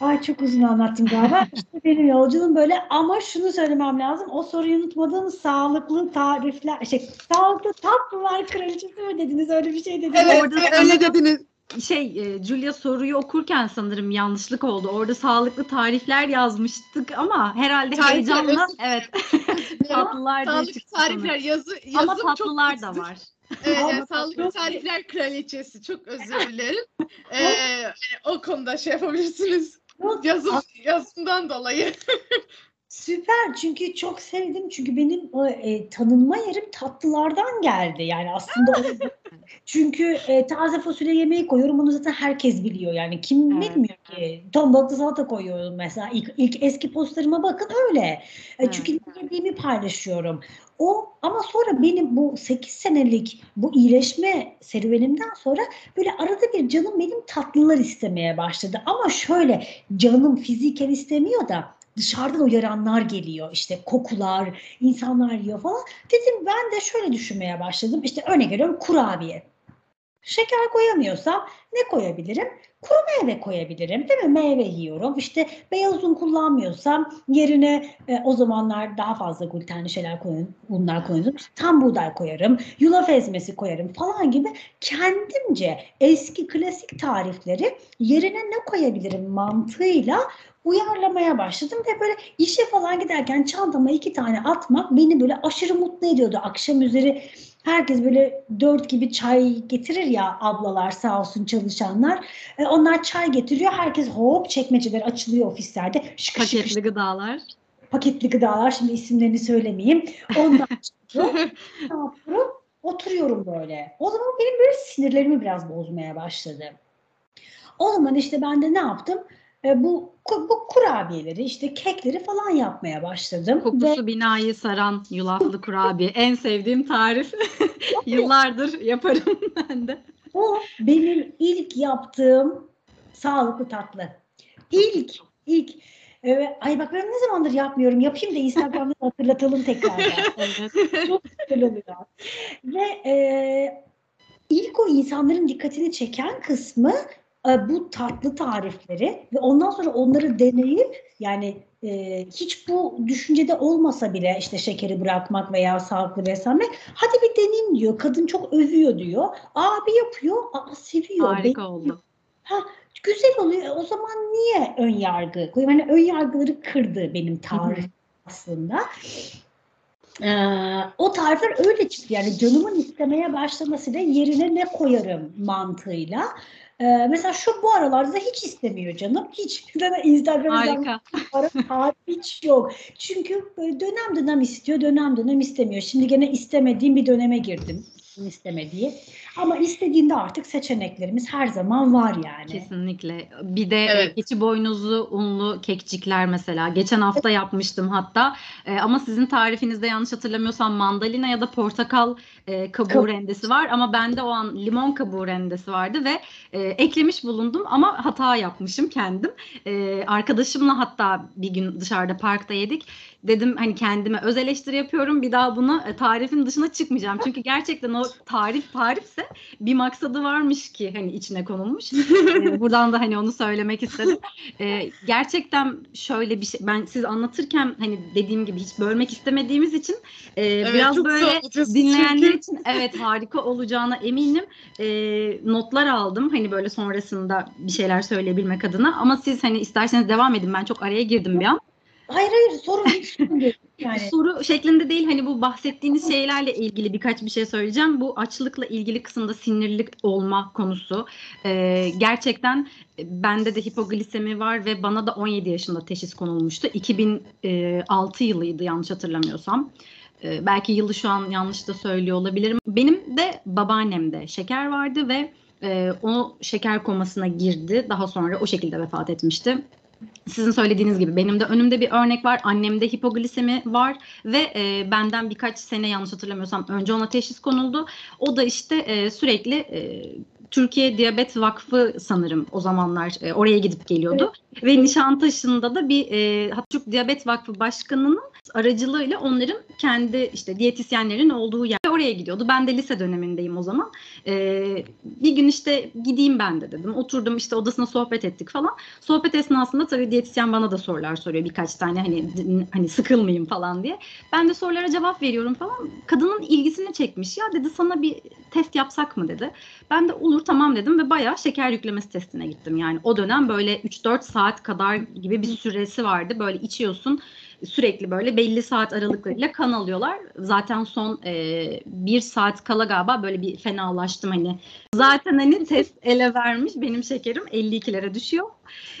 Ay çok uzun anlattım galiba. İşte benim yolculuğum böyle ama şunu söylemem lazım. O soruyu unutmadığım sağlıklı tarifler, şey, sağlıklı tatlılar kraliçesi mi dediniz? Öyle bir şey dediniz. Evet, Orada öyle dediniz. Şey, e, Julia soruyu okurken sanırım yanlışlık oldu. Orada sağlıklı tarifler yazmıştık ama herhalde Tarifler, heyecanla özür evet tatlılar diye çıktı tarifler yazı, yazım Ama çok tatlılar da kötü. var. Yani sağlıklı çok- tarifler kraliçesi. Çok özür dilerim. Ee, yani o konuda şey yapabilirsiniz. Yazım, yazımdan dolayı. Süper çünkü çok sevdim. Çünkü benim o, e, tanınma yerim tatlılardan geldi. Yani aslında o- çünkü e, taze fasulye yemeği koyuyorum onu zaten herkes biliyor. Yani kim Evet, bilmiyor ki? Ton balıklı salata koyuyorum mesela. İlk, ilk eski postlarıma bakın öyle. E, Evet. çünkü ne yediğimi paylaşıyorum. O ama sonra benim bu 8 senelik bu iyileşme serüvenimden sonra böyle arada bir canım benim tatlılar istemeye başladı. Ama şöyle canım fiziken istemiyor da dışarıdan uyaranlar geliyor işte kokular insanlar yiyor falan. Dedim ben de şöyle düşünmeye başladım. İşte örnek veriyorum kurabiye Şeker koyamıyorsam ne koyabilirim? Kuru meyve koyabilirim değil mi? Meyve yiyorum. İşte beyaz un kullanmıyorsam yerine e, o zamanlar daha fazla glutenli şeyler koyun, unlar koyuyordum. İşte tam buğday koyarım, yulaf ezmesi koyarım falan gibi kendimce eski klasik tarifleri yerine ne koyabilirim mantığıyla uyarlamaya başladım ve böyle işe falan giderken çantama iki tane atmak beni böyle aşırı mutlu ediyordu. Akşam üzeri herkes böyle dört gibi çay getirir ya ablalar sağ olsun çalışanlar. E, onlar çay getiriyor. Herkes hop çekmeceler açılıyor ofislerde. Şıkır Paketli gıdalar. paketli gıdalar şimdi isimlerini söylemeyeyim. Ondan çıkıyor. ne yapıyorum? Oturuyorum böyle. O zaman benim böyle sinirlerimi biraz bozmaya başladı. O zaman işte ben de ne yaptım? E, bu bu kurabiyeleri işte kekleri falan yapmaya başladım. Ve Kokusu binayı saran yulaflı kurabiye. En sevdiğim tarif. Yıllardır yaparım ben de. o benim ilk yaptığım sağlıklı tatlı. İlk, ilk. Evet, ay bak ben ne zamandır yapmıyorum. Yapayım da Instagram'da hatırlatalım tekrar. Çok güzel oluyor. Ve e, ilk o insanların dikkatini çeken kısmı bu tatlı tarifleri ve ondan sonra onları deneyip yani e, hiç bu düşüncede olmasa bile işte şekeri bırakmak veya sağlıklı beslenmek hadi bir deneyim diyor. Kadın çok övüyor diyor. Abi yapıyor. Aa, seviyor. Harika oldu. Güzel oluyor. O zaman niye ön yargı koyayım? Hani ön yargıları kırdı benim tarif aslında. Ee, o tarifler öyle çıktı. Yani canımın istemeye başlamasıyla yerine ne koyarım mantığıyla. Ee, mesela şu bu aralarda hiç istemiyor canım. Hiç. Zaten Instagram'da Harika. para hiç yok. Çünkü böyle dönem dönem istiyor, dönem dönem istemiyor. Şimdi gene istemediğim bir döneme girdim. istemediği. Ama istediğinde artık seçeneklerimiz her zaman var yani. Kesinlikle. Bir de Evet. keçi boynuzlu unlu kekçikler mesela. Geçen hafta yapmıştım hatta. E, ama sizin tarifinizde yanlış hatırlamıyorsam mandalina ya da portakal e, kabuğu rendesi var. Ama bende o an limon kabuğu rendesi vardı ve e, eklemiş bulundum ama hata yapmışım kendim. E, arkadaşımla hatta bir gün dışarıda parkta yedik. Dedim hani kendime öz eleştiri yapıyorum. Bir daha bunu e, tarifin dışına çıkmayacağım. Çünkü gerçekten o tarif tarifse bir maksadı varmış ki hani içine konulmuş. Ee, buradan da hani onu söylemek istedim. Ee, gerçekten şöyle bir şey ben siz anlatırken hani dediğim gibi hiç bölmek istemediğimiz için e, biraz çok böyle dinleyenler. İçin evet harika olacağına eminim. E, notlar aldım hani böyle sonrasında bir şeyler söyleyebilmek adına ama siz hani isterseniz devam edin ben çok araya girdim bir an. Hayır hayır sorun hiç değil. yani. Soru şeklinde değil hani bu bahsettiğiniz şeylerle ilgili birkaç bir şey söyleyeceğim. Bu açlıkla ilgili kısımda sinirlilik olma konusu. Ee, gerçekten e, bende de hipoglisemi var ve bana da 17 yaşında teşhis konulmuştu. 2006 yılıydı yanlış hatırlamıyorsam. Ee, belki yılı şu an yanlış da söylüyor olabilirim. Benim de babaannemde şeker vardı ve e, o şeker komasına girdi. Daha sonra o şekilde vefat etmişti sizin söylediğiniz gibi benim de önümde bir örnek var. Annemde hipoglisemi var ve e, benden birkaç sene yanlış hatırlamıyorsam önce ona teşhis konuldu. O da işte e, sürekli e, Türkiye Diyabet Vakfı sanırım o zamanlar e, oraya gidip geliyordu. Ve Nişantaşı'nda da bir e, Türk Diyabet Vakfı Başkanı'nın aracılığıyla onların kendi işte diyetisyenlerin olduğu yer oraya gidiyordu. Ben de lise dönemindeyim o zaman. E, bir gün işte gideyim ben de dedim. Oturdum işte odasına sohbet ettik falan. Sohbet esnasında tabii diyetisyen bana da sorular soruyor birkaç tane hani hani sıkılmayayım falan diye. Ben de sorulara cevap veriyorum falan. Kadının ilgisini çekmiş. Ya dedi sana bir test yapsak mı dedi. Ben de olur tamam dedim ve bayağı şeker yüklemesi testine gittim. Yani o dönem böyle 3-4 saat kadar gibi bir süresi vardı. Böyle içiyorsun sürekli böyle belli saat aralıklarıyla kan alıyorlar. Zaten son e, bir saat kala galiba böyle bir fenalaştım hani. Zaten hani test ele vermiş benim şekerim 52'lere düşüyor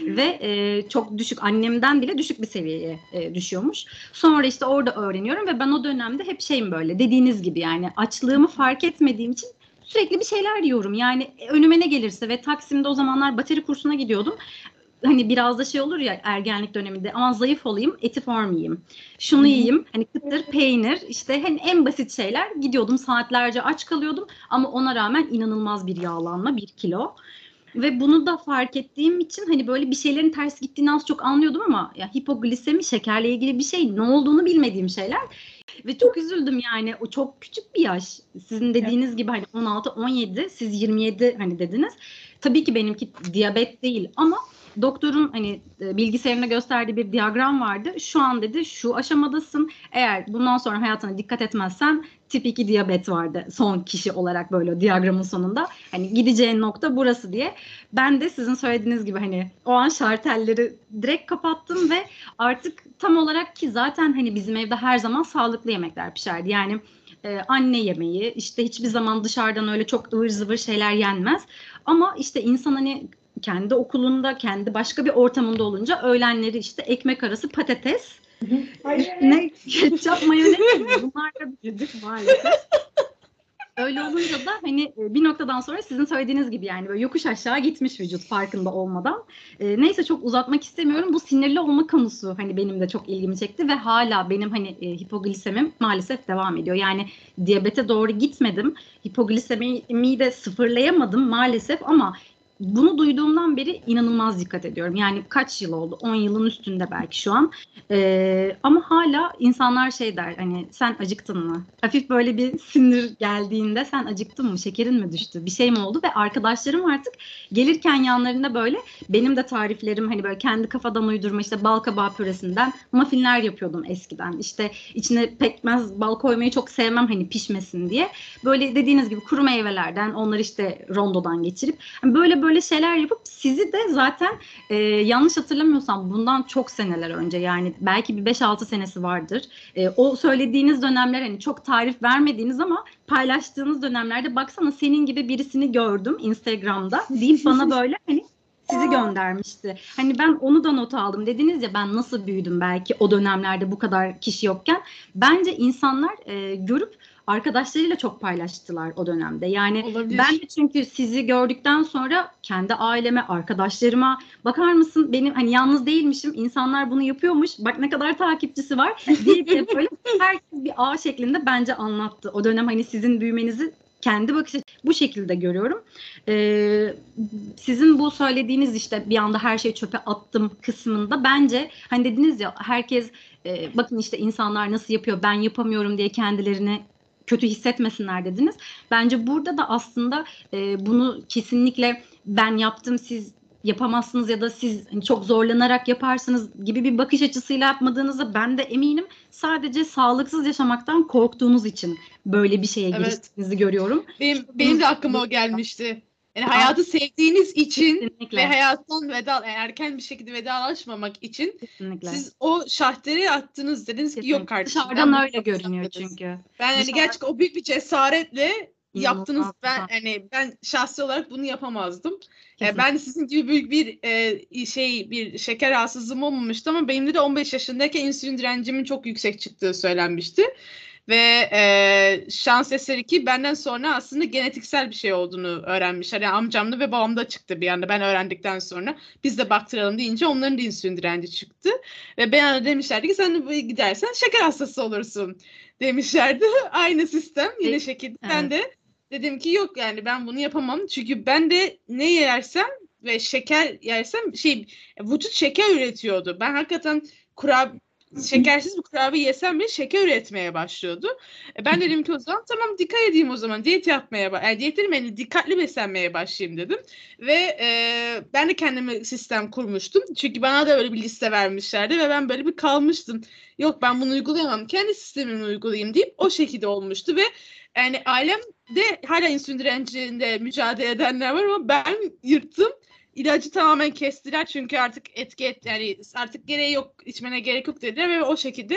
ve e, çok düşük annemden bile düşük bir seviyeye e, düşüyormuş. Sonra işte orada öğreniyorum ve ben o dönemde hep şeyim böyle dediğiniz gibi yani açlığımı fark etmediğim için sürekli bir şeyler yiyorum. Yani önüme ne gelirse ve Taksim'de o zamanlar bateri kursuna gidiyordum hani biraz da şey olur ya ergenlik döneminde aman zayıf olayım eti form yiyeyim. Şunu yiyeyim hani kıtır peynir işte hani en basit şeyler gidiyordum saatlerce aç kalıyordum ama ona rağmen inanılmaz bir yağlanma bir kilo. Ve bunu da fark ettiğim için hani böyle bir şeylerin ters gittiğini az çok anlıyordum ama ya hipoglisemi şekerle ilgili bir şey ne olduğunu bilmediğim şeyler. Ve çok üzüldüm yani. O çok küçük bir yaş. Sizin dediğiniz evet. gibi hani 16 17 siz 27 hani dediniz. Tabii ki benimki diyabet değil ama doktorun hani e, bilgisayarına gösterdiği bir diyagram vardı. Şu an dedi şu aşamadasın. Eğer bundan sonra hayatına dikkat etmezsen tip 2 diyabet vardı son kişi olarak böyle diyagramın sonunda. Hani gideceğin nokta burası diye. Ben de sizin söylediğiniz gibi hani o an şartelleri direkt kapattım ve artık tam olarak ki zaten hani bizim evde her zaman sağlıklı yemekler pişerdi. Yani e, anne yemeği işte hiçbir zaman dışarıdan öyle çok ıvır zıvır şeyler yenmez. Ama işte insan hani kendi okulunda, kendi başka bir ortamında olunca öğlenleri işte ekmek arası patates, ne ketçap, mayonez bunlarla büyüdük maalesef. Öyle olunca da hani e, bir noktadan sonra sizin söylediğiniz gibi yani böyle yokuş aşağı gitmiş vücut farkında olmadan. E, neyse çok uzatmak istemiyorum. Bu sinirli olma konusu hani benim de çok ilgimi çekti ve hala benim hani e, hipoglisemim maalesef devam ediyor. Yani diyabete doğru gitmedim. Hipoglisemiyi de sıfırlayamadım maalesef ama bunu duyduğumdan beri inanılmaz dikkat ediyorum. Yani kaç yıl oldu? 10 yılın üstünde belki şu an. Ee, ama hala insanlar şey der hani sen acıktın mı? Hafif böyle bir sinir geldiğinde sen acıktın mı? Şekerin mi düştü? Bir şey mi oldu? Ve arkadaşlarım artık gelirken yanlarında böyle benim de tariflerim hani böyle kendi kafadan uydurma işte bal kabağı püresinden muffinler yapıyordum eskiden. İşte içine pekmez bal koymayı çok sevmem hani pişmesin diye. Böyle dediğiniz gibi kuru meyvelerden onları işte rondodan geçirip hani böyle böyle şeyler yapıp sizi de zaten e, yanlış hatırlamıyorsam bundan çok seneler önce yani belki bir 5-6 senesi vardır. E, o söylediğiniz dönemler hani çok tarif vermediğiniz ama paylaştığınız dönemlerde baksana senin gibi birisini gördüm Instagram'da deyip bana böyle hani sizi göndermişti. Hani ben onu da not aldım. Dediniz ya ben nasıl büyüdüm belki o dönemlerde bu kadar kişi yokken. Bence insanlar e, görüp arkadaşlarıyla çok paylaştılar o dönemde. Yani Olabilir. ben de çünkü sizi gördükten sonra kendi aileme, arkadaşlarıma bakar mısın benim hani yalnız değilmişim. insanlar bunu yapıyormuş. Bak ne kadar takipçisi var diye böyle herkes bir ağ şeklinde bence anlattı. O dönem hani sizin büyümenizi kendi bakış bu şekilde görüyorum. Ee, sizin bu söylediğiniz işte bir anda her şeyi çöpe attım kısmında bence hani dediniz ya herkes e, bakın işte insanlar nasıl yapıyor ben yapamıyorum diye kendilerini kötü hissetmesinler dediniz. Bence burada da aslında e, bunu kesinlikle ben yaptım siz yapamazsınız ya da siz hani çok zorlanarak yaparsınız gibi bir bakış açısıyla yapmadığınızı ben de eminim. Sadece sağlıksız yaşamaktan korktuğunuz için böyle bir şeye evet. giriştiğinizi görüyorum. Benim, benim de aklıma o gelmişti. Yani hayatı sevdiğiniz için Kesinlikle. ve hayattan veda erken bir şekilde vedalaşmamak için Kesinlikle. siz o şahteri attınız dediniz ki yok kardeşim. Dışarıdan öyle görünüyor çünkü. Ben hani gerçekten o büyük bir cesaretle yaptınız. Ben hani ben şahsi olarak bunu yapamazdım. Yani ben sizin gibi büyük bir e, şey bir şeker rahatsızlığım olmamıştı ama benim de 15 yaşındayken insülin direncimin çok yüksek çıktığı söylenmişti. Ve e, şans eseri ki benden sonra aslında genetiksel bir şey olduğunu öğrenmiş. Hani amcamda ve babamda çıktı bir anda ben öğrendikten sonra. Biz de baktıralım deyince onların da insülin direnci çıktı. Ve bana demişlerdi ki sen gidersen şeker hastası olursun demişlerdi. Aynı sistem yine şekilde. Evet. Ben de dedim ki yok yani ben bunu yapamam. Çünkü ben de ne yersem ve şeker yersem şey vücut şeker üretiyordu. Ben hakikaten kurab şekersiz bir kurabiye yesem bile şeker üretmeye başlıyordu. E ben dedim ki o zaman tamam dikkat edeyim o zaman diyet yapmaya yani diyet dedim dikkatli beslenmeye başlayayım dedim. Ve e, ben de kendime sistem kurmuştum. Çünkü bana da öyle bir liste vermişlerdi ve ben böyle bir kalmıştım. Yok ben bunu uygulayamam kendi sistemimi uygulayayım deyip o şekilde olmuştu ve yani ailem de hala insülin direncinde mücadele edenler var ama ben yırttım ilacı tamamen kestiler çünkü artık etki et yani artık gereği yok içmene gerek yok dediler ve o şekilde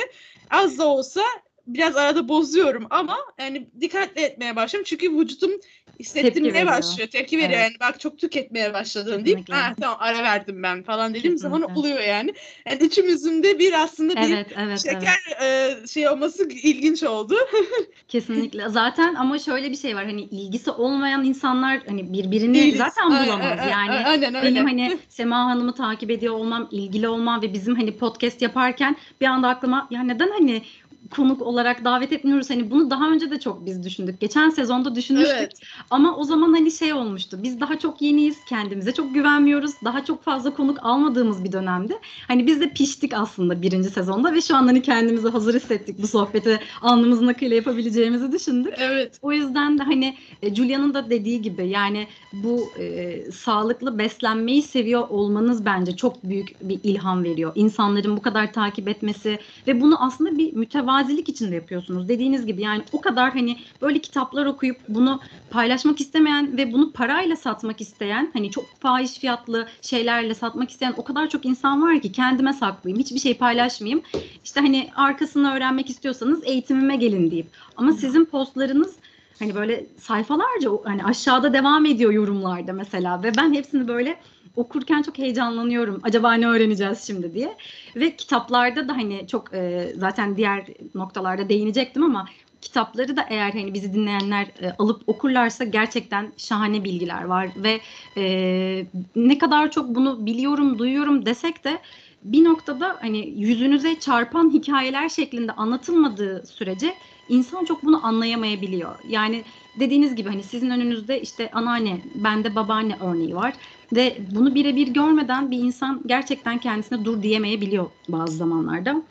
az da olsa biraz arada bozuyorum ama yani dikkatli etmeye başladım. Çünkü vücudum hissettirmeye başlıyor. Tepki veriyor evet. yani bak çok tüketmeye başladın deyip ha tamam ara verdim ben falan dediğim Kesinlikle. zaman oluyor yani. Yani içimizde bir aslında bir evet, evet, şeker evet. E, şey olması ilginç oldu. Kesinlikle. Zaten ama şöyle bir şey var hani ilgisi olmayan insanlar hani birbirini Değiliz. zaten bulamaz. yani aynen, öyle. benim hani Sema Hanım'ı takip ediyor olmam, ilgili olmam ve bizim hani podcast yaparken bir anda aklıma ya neden hani konuk olarak davet etmiyoruz. Hani bunu daha önce de çok biz düşündük. Geçen sezonda düşünmüştük. Evet. Ama o zaman hani şey olmuştu. Biz daha çok yeniyiz. Kendimize çok güvenmiyoruz. Daha çok fazla konuk almadığımız bir dönemdi. Hani biz de piştik aslında birinci sezonda ve şu an hani kendimizi hazır hissettik bu sohbeti alnımızın akıyla yapabileceğimizi düşündük. Evet. O yüzden de hani e, Julia'nın da dediği gibi yani bu e, sağlıklı beslenmeyi seviyor olmanız bence çok büyük bir ilham veriyor. İnsanların bu kadar takip etmesi ve bunu aslında bir mütevazilik içinde yapıyorsunuz. Dediğiniz gibi yani o kadar hani böyle kitaplar okuyup bunu paylaşmak istemeyen ve bunu parayla satmak isteyen hani çok fahiş fiyatlı şeylerle satmak isteyen o kadar çok insan var ki kendime saklayayım hiçbir şey paylaşmayayım. İşte hani arkasını öğrenmek istiyorsanız eğitimime gelin deyip ama sizin postlarınız hani böyle sayfalarca hani aşağıda devam ediyor yorumlarda mesela ve ben hepsini böyle okurken çok heyecanlanıyorum. Acaba ne öğreneceğiz şimdi diye. Ve kitaplarda da hani çok e, zaten diğer noktalarda değinecektim ama kitapları da eğer hani bizi dinleyenler e, alıp okurlarsa gerçekten şahane bilgiler var ve e, ne kadar çok bunu biliyorum, duyuyorum desek de bir noktada hani yüzünüze çarpan hikayeler şeklinde anlatılmadığı sürece insan çok bunu anlayamayabiliyor. Yani dediğiniz gibi hani sizin önünüzde işte anneanne, bende babaanne örneği var ve bunu birebir görmeden bir insan gerçekten kendisine dur diyemeyebiliyor bazı zamanlarda.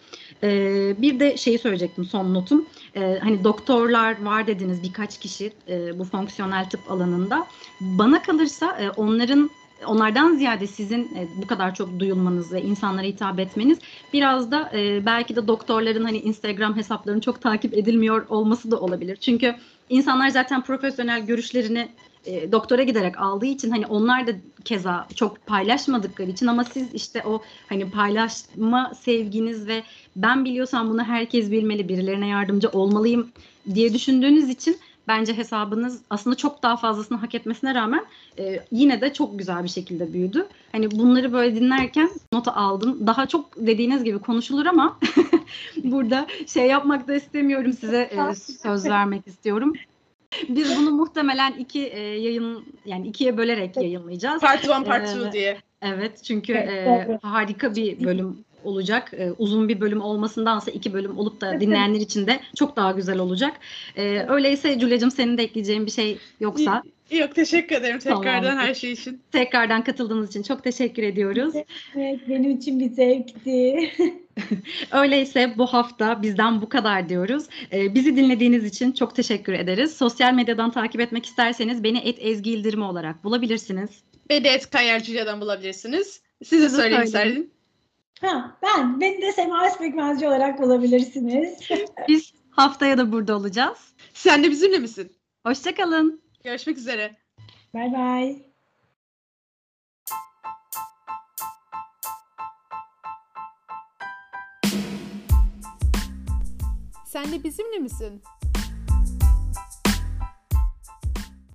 Ee, bir de şeyi söyleyecektim son notum. Ee, hani doktorlar var dediniz birkaç kişi e, bu fonksiyonel tıp alanında. Bana kalırsa e, onların onlardan ziyade sizin e, bu kadar çok duyulmanız ve insanlara hitap etmeniz biraz da e, belki de doktorların hani Instagram hesaplarının çok takip edilmiyor olması da olabilir. Çünkü insanlar zaten profesyonel görüşlerini e, doktora giderek aldığı için hani onlar da keza çok paylaşmadıkları için ama siz işte o hani paylaşma sevginiz ve ben biliyorsam bunu herkes bilmeli birilerine yardımcı olmalıyım diye düşündüğünüz için bence hesabınız aslında çok daha fazlasını hak etmesine rağmen e, yine de çok güzel bir şekilde büyüdü. Hani bunları böyle dinlerken nota aldım. Daha çok dediğiniz gibi konuşulur ama burada şey yapmak da istemiyorum size e, söz vermek istiyorum. Biz bunu muhtemelen iki e, yayın yani ikiye bölerek yayınlayacağız. Part 1, part 2 Ee, diye. Evet çünkü Evet, e, harika bir bölüm olacak. E, uzun bir bölüm olmasındansa iki bölüm olup da dinleyenler için de çok daha güzel olacak. E, öyleyse Julia'cığım senin de ekleyeceğin bir şey yoksa Yok teşekkür ederim tekrardan Tamam. her şey için. tekrardan katıldığınız için çok teşekkür ediyoruz. Evet, benim için bir zevkti. Öyleyse bu hafta bizden bu kadar diyoruz. E, bizi dinlediğiniz için çok teşekkür ederiz. Sosyal medyadan takip etmek isterseniz beni et Ezgi Yıldırım olarak bulabilirsiniz. Beni et Kayarcı'dan bulabilirsiniz. Size söyleyin. isterdim. Ha, ben, beni de Sema Özpekmezci olarak bulabilirsiniz. Biz haftaya da burada olacağız. Sen de bizimle misin? Hoşçakalın. Görüşmek üzere. Bye bye. Sen de bizimle misin?